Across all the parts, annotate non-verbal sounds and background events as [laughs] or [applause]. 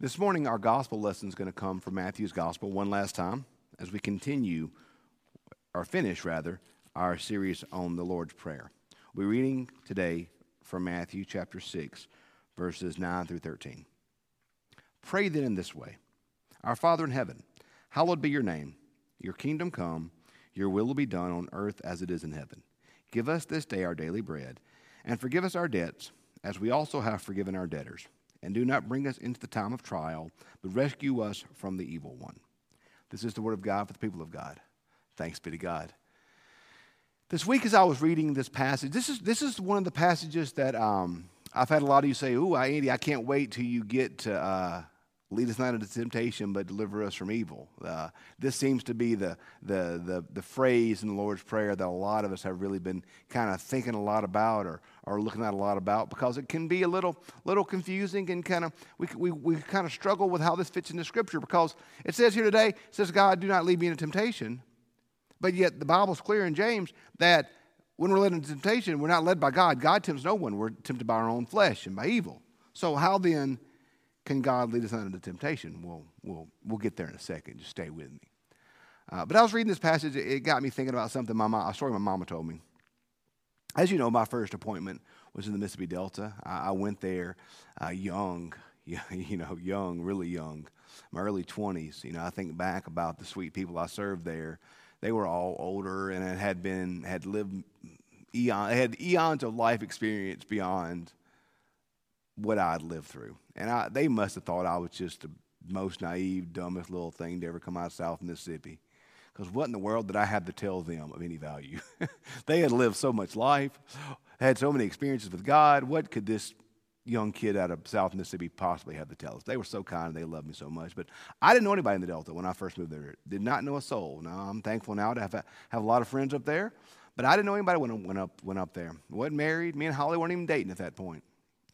This morning, our gospel lesson is going to come from Matthew's gospel one last time as we continue, or finish rather, our series on the Lord's Prayer. We're reading today from Matthew chapter 6, verses 9 through 13. Pray then in this way Our Father in heaven, hallowed be your name. Your kingdom come, your will will be done on earth as it is in heaven. Give us this day our daily bread, and forgive us our debts, as we also have forgiven our debtors and do not bring us into the time of trial, but rescue us from the evil one. This is the word of God for the people of God. Thanks be to God. This week, as I was reading this passage, this is, this is one of the passages that um, I've had a lot of you say, Ooh, Andy, I can't wait till you get to uh, lead us not into temptation, but deliver us from evil. Uh, this seems to be the, the, the, the, phrase in the Lord's Prayer that a lot of us have really been kind of thinking a lot about or, or looking at a lot about because it can be a little, little confusing and kind of, we, we, we kind of struggle with how this fits into Scripture because it says here today, it says, God, do not lead me into temptation. But yet the Bible's clear in James that when we're led into temptation, we're not led by God. God tempts no one. We're tempted by our own flesh and by evil. So how then can God lead us into temptation? We'll, we'll, we'll get there in a second. Just stay with me. Uh, but I was reading this passage. It got me thinking about something my mom, a story my mama told me. As you know, my first appointment was in the Mississippi Delta. I, I went there uh, young, [laughs] you know, young, really young, my early 20s. You know, I think back about the sweet people I served there. They were all older and had been, had lived eon, had eons of life experience beyond what I'd lived through. And I, they must have thought I was just the most naive, dumbest little thing to ever come out of South Mississippi. Because what in the world did I have to tell them of any value? [laughs] they had lived so much life, had so many experiences with God. What could this young kid out of South Mississippi possibly have to tell us? They were so kind, they loved me so much. But I didn't know anybody in the Delta when I first moved there. Did not know a soul. Now I'm thankful now to have, have a lot of friends up there. But I didn't know anybody when I went up, went up there. wasn't married. Me and Holly weren't even dating at that point.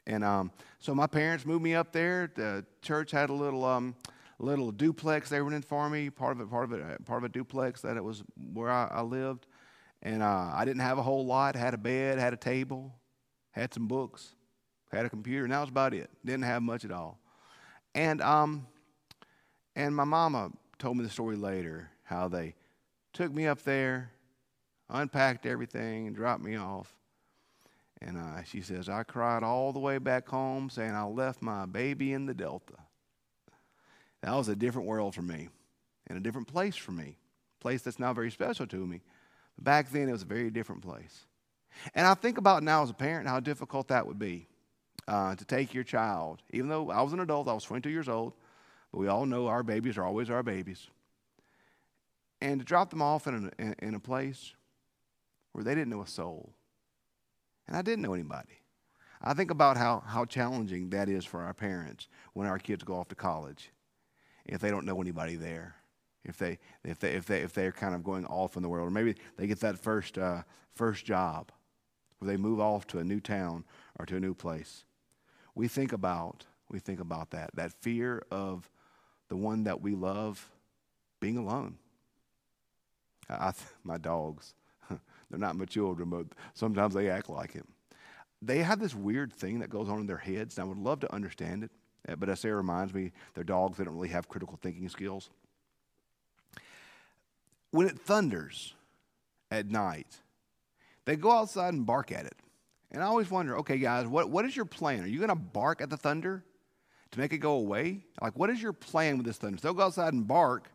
And um, so my parents moved me up there. The church had a little um, little duplex they rented for me. Part of it, part of it, uh, part of a duplex that it was where I, I lived. And uh, I didn't have a whole lot. Had a bed, had a table, had some books, had a computer, and that was about it. Didn't have much at all. And um, and my mama told me the story later how they took me up there, unpacked everything, and dropped me off. And uh, she says, I cried all the way back home saying I left my baby in the Delta. That was a different world for me and a different place for me, place that's now very special to me. But back then, it was a very different place. And I think about now as a parent how difficult that would be uh, to take your child. Even though I was an adult, I was 22 years old, but we all know our babies are always our babies. And to drop them off in a, in a place where they didn't know a soul and I didn't know anybody. I think about how, how challenging that is for our parents when our kids go off to college if they don't know anybody there. If they if they if they if they're kind of going off in the world, or maybe they get that first uh, first job, where they move off to a new town or to a new place. We think about we think about that that fear of the one that we love being alone. I, I, [laughs] my dogs they're not my children, but sometimes they act like it. They have this weird thing that goes on in their heads, and I would love to understand it. Uh, but as Sarah reminds me, they're dogs, they don't really have critical thinking skills. When it thunders at night, they go outside and bark at it. And I always wonder, okay, guys, what, what is your plan? Are you going to bark at the thunder to make it go away? Like, what is your plan with this thunder? So they'll go outside and bark,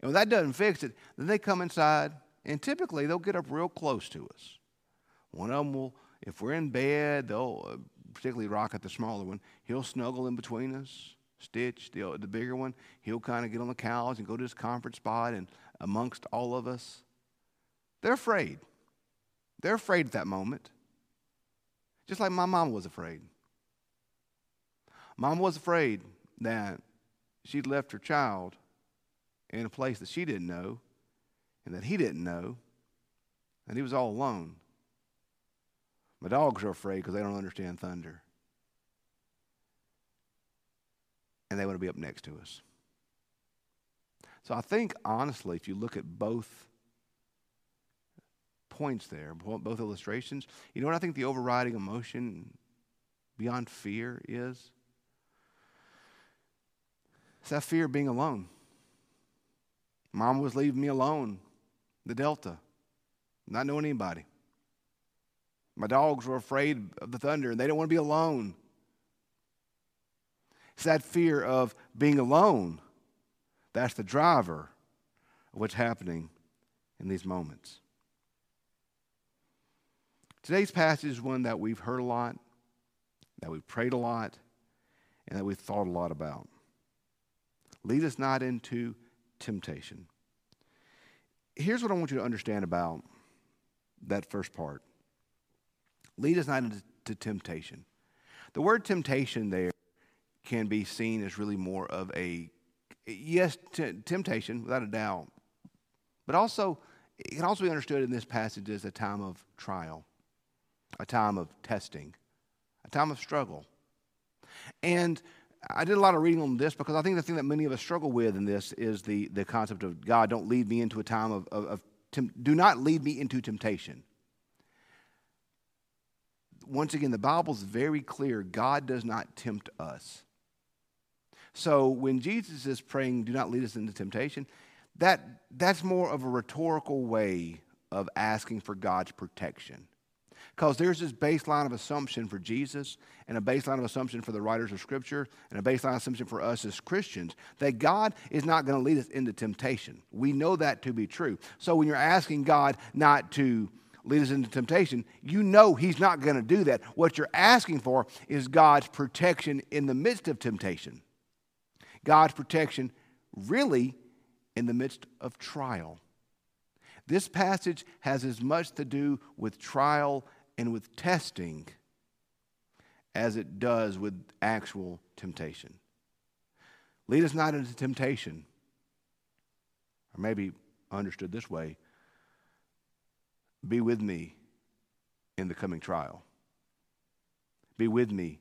and when that doesn't fix it, then they come inside and typically, they'll get up real close to us. One of them will, if we're in bed, they'll, uh, particularly Rocket, the smaller one, he'll snuggle in between us. Stitch, the, the bigger one, he'll kind of get on the couch and go to his comfort spot and amongst all of us. They're afraid. They're afraid at that moment. Just like my mom was afraid. Mom was afraid that she'd left her child in a place that she didn't know and that he didn't know, and he was all alone. My dogs are afraid because they don't understand thunder. And they want to be up next to us. So I think, honestly, if you look at both points there, both illustrations, you know what I think the overriding emotion beyond fear is? It's that fear of being alone. Mom was leaving me alone, the Delta, not knowing anybody. My dogs were afraid of the thunder and they don't want to be alone. It's that fear of being alone that's the driver of what's happening in these moments. Today's passage is one that we've heard a lot, that we've prayed a lot, and that we've thought a lot about. Lead us not into temptation. Here's what I want you to understand about that first part lead us not into temptation. The word temptation there can be seen as really more of a, yes, t- temptation, without a doubt, but also, it can also be understood in this passage as a time of trial, a time of testing, a time of struggle. And I did a lot of reading on this because I think the thing that many of us struggle with in this is the, the concept of God, don't lead me into a time of, of, of do not lead me into temptation. Once again, the Bible's very clear God does not tempt us. So when Jesus is praying, do not lead us into temptation, that, that's more of a rhetorical way of asking for God's protection. Because there's this baseline of assumption for Jesus and a baseline of assumption for the writers of Scripture and a baseline assumption for us as Christians that God is not going to lead us into temptation. We know that to be true. So when you're asking God not to lead us into temptation, you know He's not going to do that. What you're asking for is God's protection in the midst of temptation. God's protection really in the midst of trial. This passage has as much to do with trial and with testing as it does with actual temptation. Lead us not into temptation, or maybe understood this way be with me in the coming trial. Be with me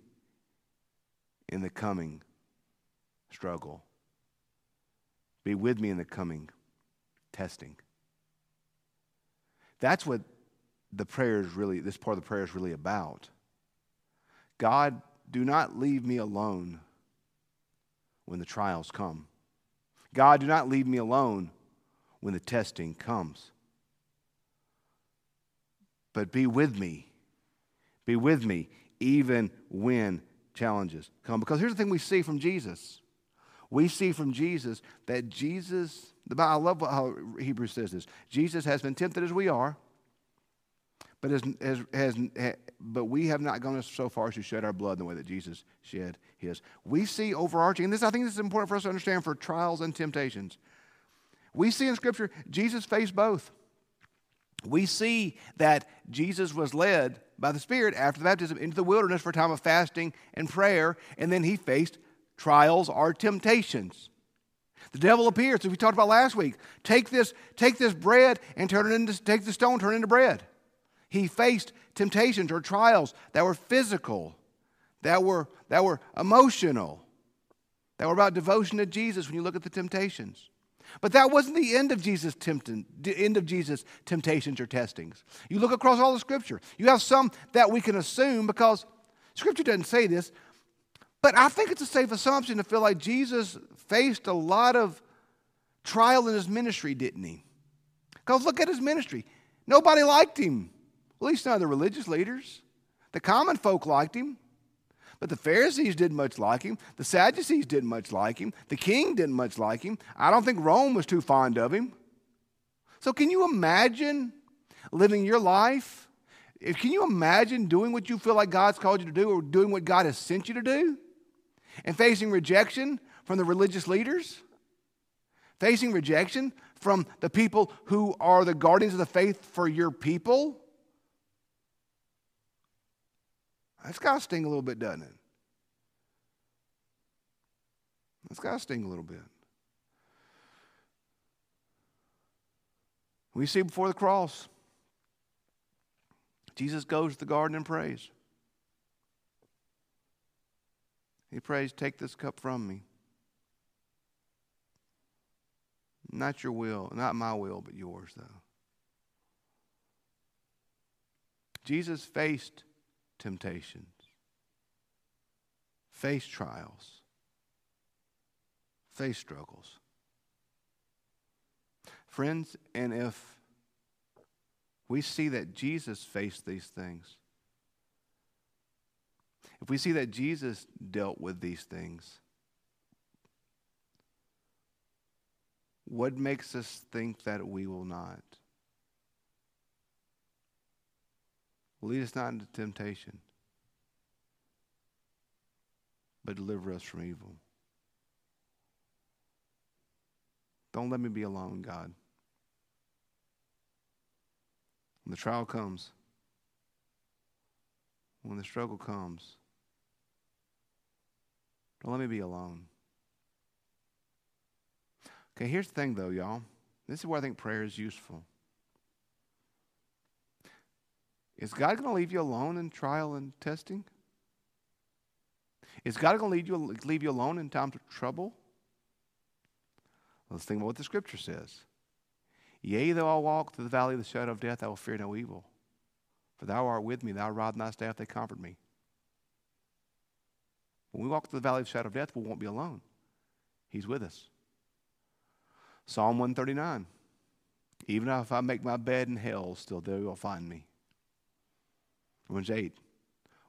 in the coming struggle. Be with me in the coming testing. That's what the prayer is really, this part of the prayer is really about. God, do not leave me alone when the trials come. God, do not leave me alone when the testing comes. But be with me. Be with me even when challenges come. Because here's the thing we see from Jesus we see from Jesus that Jesus, the Bible, I love how Hebrews says this. Jesus has been tempted as we are, but has, has, has, but we have not gone so far as to shed our blood in the way that Jesus shed his. We see overarching, and this I think this is important for us to understand for trials and temptations. We see in Scripture Jesus faced both. We see that Jesus was led by the Spirit after the baptism into the wilderness for a time of fasting and prayer, and then he faced trials or temptations. The devil appears, as we talked about last week. Take this, take this bread and turn it into, take the stone, turn it into bread. He faced temptations or trials that were physical, that were, that were emotional, that were about devotion to Jesus when you look at the temptations. But that wasn't the end of Jesus' tempting, the end of Jesus' temptations or testings. You look across all the scripture. You have some that we can assume because scripture doesn't say this, but I think it's a safe assumption to feel like Jesus faced a lot of trial in his ministry, didn't he? Because look at his ministry. Nobody liked him, at least none of the religious leaders. The common folk liked him, but the Pharisees didn't much like him. The Sadducees didn't much like him. The king didn't much like him. I don't think Rome was too fond of him. So, can you imagine living your life? Can you imagine doing what you feel like God's called you to do or doing what God has sent you to do? and facing rejection from the religious leaders, facing rejection from the people who are the guardians of the faith for your people. That's got to sting a little bit, doesn't it? That's got to sting a little bit. We see before the cross, Jesus goes to the garden and prays. He prays, Take this cup from me. Not your will, not my will, but yours, though. Jesus faced temptations, face trials, face struggles. Friends, and if we see that Jesus faced these things, if we see that Jesus dealt with these things, what makes us think that we will not? Lead us not into temptation, but deliver us from evil. Don't let me be alone, God. When the trial comes, when the struggle comes, don't let me be alone. Okay, here's the thing, though, y'all. This is where I think prayer is useful. Is God going to leave you alone in trial and testing? Is God going to leave you, leave you alone in times of trouble? Let's think about what the scripture says. Yea, though I walk through the valley of the shadow of death, I will fear no evil. For thou art with me, thy rod and thy staff, they comfort me. When we walk through the valley of the shadow of death, we won't be alone. He's with us. Psalm 139. Even if I make my bed in hell, still there you'll find me. Romans 8.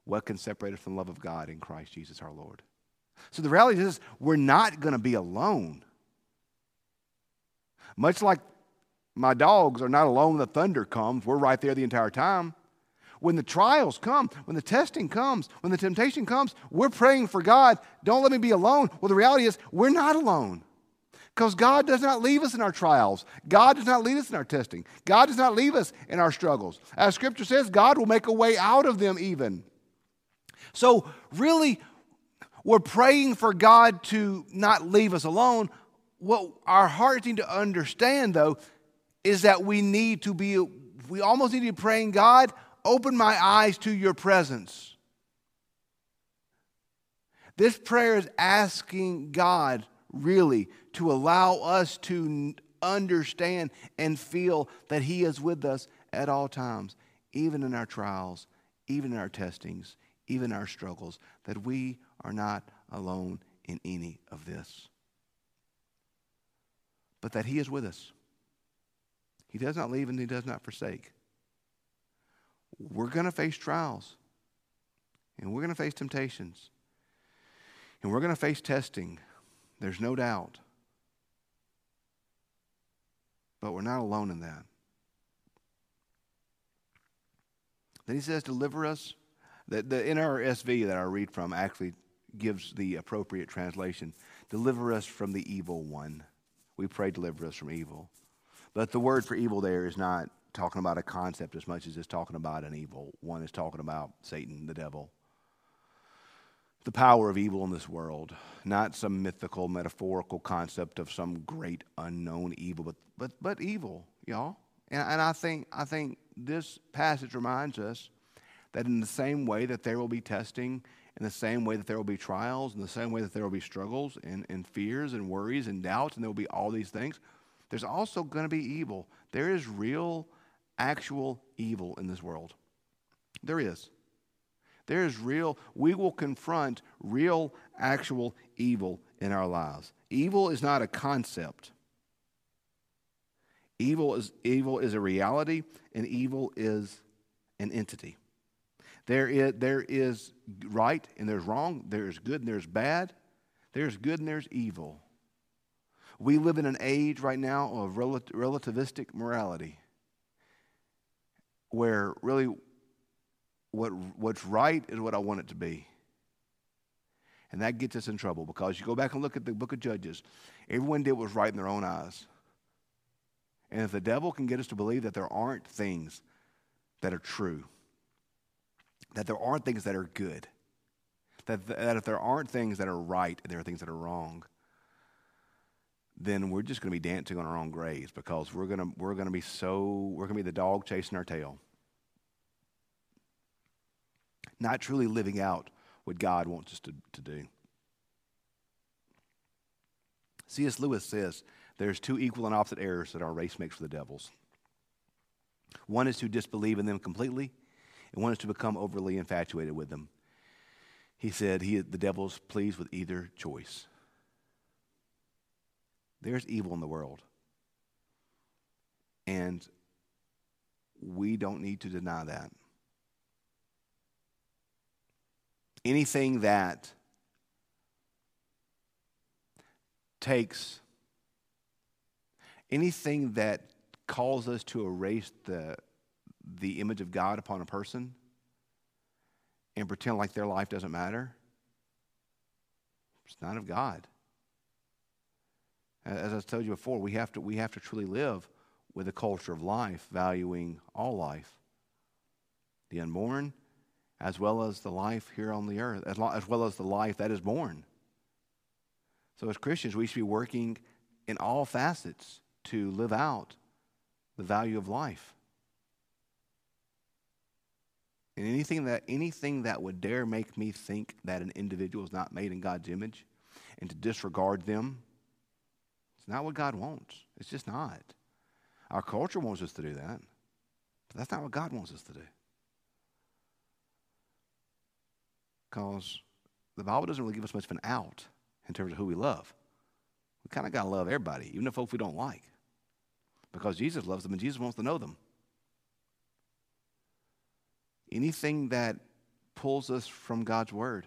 What can separate us from the love of God in Christ Jesus our Lord? So the reality is, we're not going to be alone. Much like my dogs are not alone when the thunder comes, we're right there the entire time. When the trials come, when the testing comes, when the temptation comes, we're praying for God, don't let me be alone. Well, the reality is, we're not alone. Because God does not leave us in our trials. God does not leave us in our testing. God does not leave us in our struggles. As Scripture says, God will make a way out of them even. So, really, we're praying for God to not leave us alone. What our hearts need to understand, though, is that we need to be, we almost need to be praying, God, open my eyes to your presence. This prayer is asking God, really, to allow us to understand and feel that He is with us at all times, even in our trials, even in our testings, even our struggles, that we are not alone in any of this. But that He is with us. He does not leave and He does not forsake. We're going to face trials, and we're going to face temptations, and we're going to face testing. There's no doubt. But we're not alone in that. Then he says, Deliver us the, the NRSV that I read from actually gives the appropriate translation deliver us from the evil one. We pray, deliver us from evil. But the word for evil there is not talking about a concept as much as it's talking about an evil. One is talking about Satan, the devil. The power of evil in this world, not some mythical, metaphorical concept of some great unknown evil, but, but, but evil, y'all. And, and I, think, I think this passage reminds us that in the same way that there will be testing, in the same way that there will be trials, in the same way that there will be struggles and, and fears and worries and doubts, and there will be all these things, there's also going to be evil. There is real, actual evil in this world. There is. There is real, we will confront real, actual evil in our lives. Evil is not a concept. Evil is, evil is a reality, and evil is an entity. There is, there is right and there's wrong. There's good and there's bad. There's good and there's evil. We live in an age right now of relativistic morality where really what, what's right is what I want it to be. And that gets us in trouble because you go back and look at the book of Judges, everyone did what was right in their own eyes. And if the devil can get us to believe that there aren't things that are true, that there aren't things that are good, that, that if there aren't things that are right and there are things that are wrong, then we're just going to be dancing on our own graves because we're going to, we're going to be so, we're going to be the dog chasing our tail. Not truly living out what God wants us to, to do. C.S. Lewis says there's two equal and opposite errors that our race makes for the devils. One is to disbelieve in them completely, and one is to become overly infatuated with them. He said he, the devil is pleased with either choice. There's evil in the world. And we don't need to deny that. Anything that takes, anything that calls us to erase the, the image of God upon a person and pretend like their life doesn't matter, it's not of God. As I told you before, we have to, we have to truly live with a culture of life, valuing all life the unborn, as well as the life here on the earth, as, as well as the life that is born. So, as Christians, we should be working in all facets to live out the value of life. And anything that, anything that would dare make me think that an individual is not made in God's image and to disregard them, it's not what God wants. It's just not. Our culture wants us to do that, but that's not what God wants us to do. Because the Bible doesn't really give us much of an out in terms of who we love. We kind of got to love everybody, even the folks we don't like, because Jesus loves them and Jesus wants to know them. Anything that pulls us from God's Word,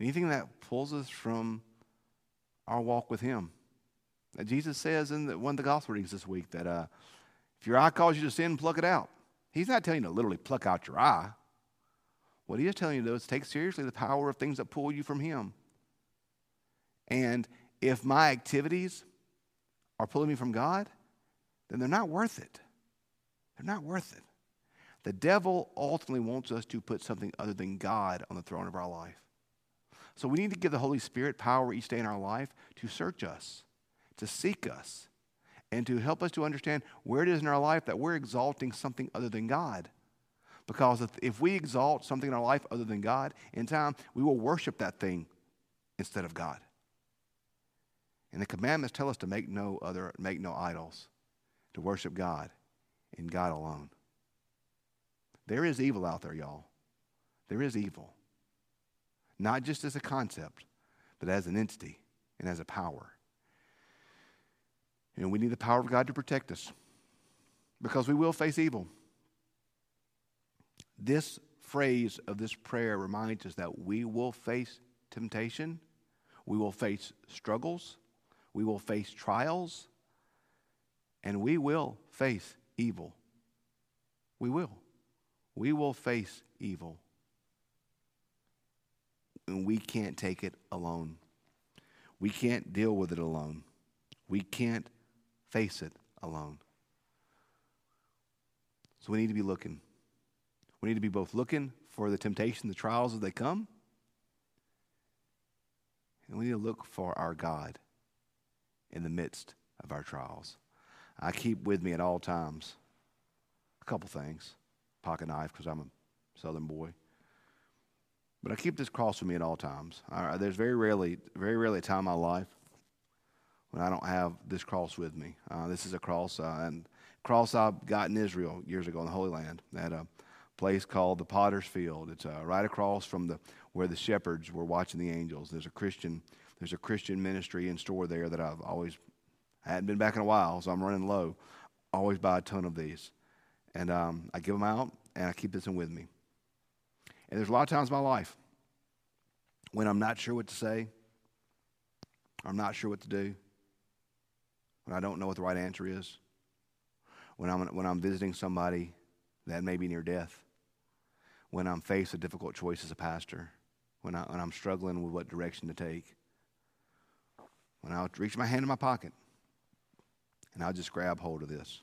anything that pulls us from our walk with Him. Jesus says in the, one of the gospel readings this week that uh, if your eye calls you to sin, pluck it out. He's not telling you to literally pluck out your eye. What he is telling you to do is take seriously the power of things that pull you from Him. And if my activities are pulling me from God, then they're not worth it. They're not worth it. The devil ultimately wants us to put something other than God on the throne of our life. So we need to give the Holy Spirit power each day in our life to search us, to seek us, and to help us to understand where it is in our life that we're exalting something other than God. Because if we exalt something in our life other than God, in time, we will worship that thing instead of God. And the commandments tell us to make no other, make no idols, to worship God and God alone. There is evil out there, y'all. There is evil. Not just as a concept, but as an entity and as a power. And we need the power of God to protect us because we will face evil. This phrase of this prayer reminds us that we will face temptation, we will face struggles, we will face trials, and we will face evil. We will we will face evil. And we can't take it alone. We can't deal with it alone. We can't face it alone. So we need to be looking. We need to be both looking for the temptation, the trials as they come, and we need to look for our God in the midst of our trials. I keep with me at all times a couple things pocket knife because I'm a southern boy. But I keep this cross with me at all times. I, there's very rarely, very rarely a time in my life when I don't have this cross with me. Uh, this is a cross, uh, and cross I got in Israel years ago in the Holy Land That a place called the Potter's Field. It's uh, right across from the where the shepherds were watching the angels. There's a Christian, there's a Christian ministry and store there that I've always I hadn't been back in a while, so I'm running low. Always buy a ton of these. And um, I give them out, and I keep this one with me. And there's a lot of times in my life when I'm not sure what to say, I'm not sure what to do, when I don't know what the right answer is, when I'm, when I'm visiting somebody that may be near death, when I'm faced with difficult choice as a pastor, when, I, when I'm struggling with what direction to take, when I'll reach my hand in my pocket and I'll just grab hold of this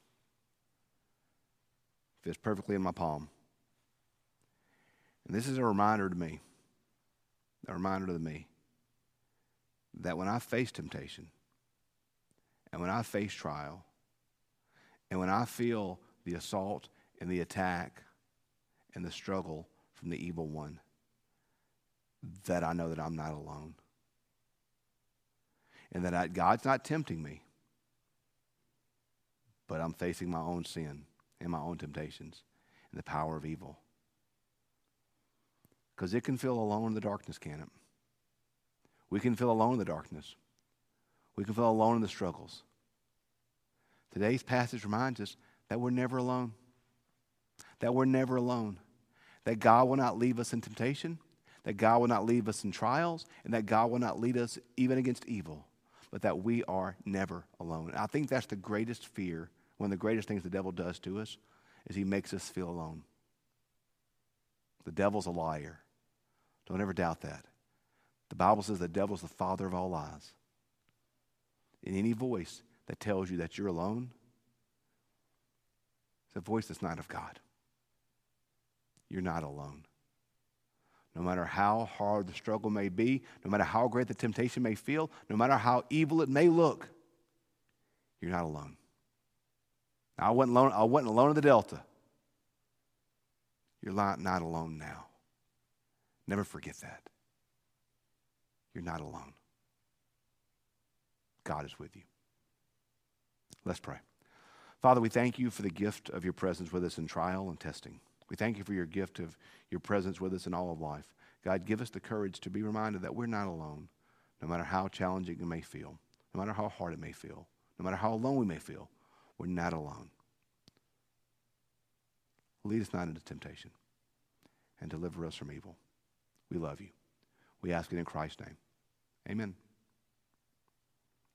fits perfectly in my palm. And this is a reminder to me, a reminder to me, that when I face temptation, and when I face trial, and when I feel the assault and the attack and the struggle from the evil one, that I know that I'm not alone. And that I, God's not tempting me, but I'm facing my own sin and my own temptations and the power of evil. Because it can feel alone in the darkness, can it? We can feel alone in the darkness We can feel alone in the struggles. Today's passage reminds us that we're never alone. That we're never alone. That God will not leave us in temptation, that God will not leave us in trials, and that God will not lead us even against evil, but that we are never alone. And I think that's the greatest fear, one of the greatest things the devil does to us, is he makes us feel alone. The devil's a liar. Don't ever doubt that. The Bible says the devil's the father of all lies. In any voice that tells you that you're alone, it's a voice that's not of God. You're not alone. No matter how hard the struggle may be, no matter how great the temptation may feel, no matter how evil it may look, you're not alone. Now, I wasn't alone, I wasn't alone in the Delta. You're not, not alone now. Never forget that. You're not alone. God is with you. Let's pray. Father, we thank you for the gift of your presence with us in trial and testing. We thank you for your gift of your presence with us in all of life. God, give us the courage to be reminded that we're not alone, no matter how challenging it may feel, no matter how hard it may feel, no matter how alone we may feel, we're not alone. Lead us not into temptation and deliver us from evil. We love you. We ask it in Christ's name. Amen.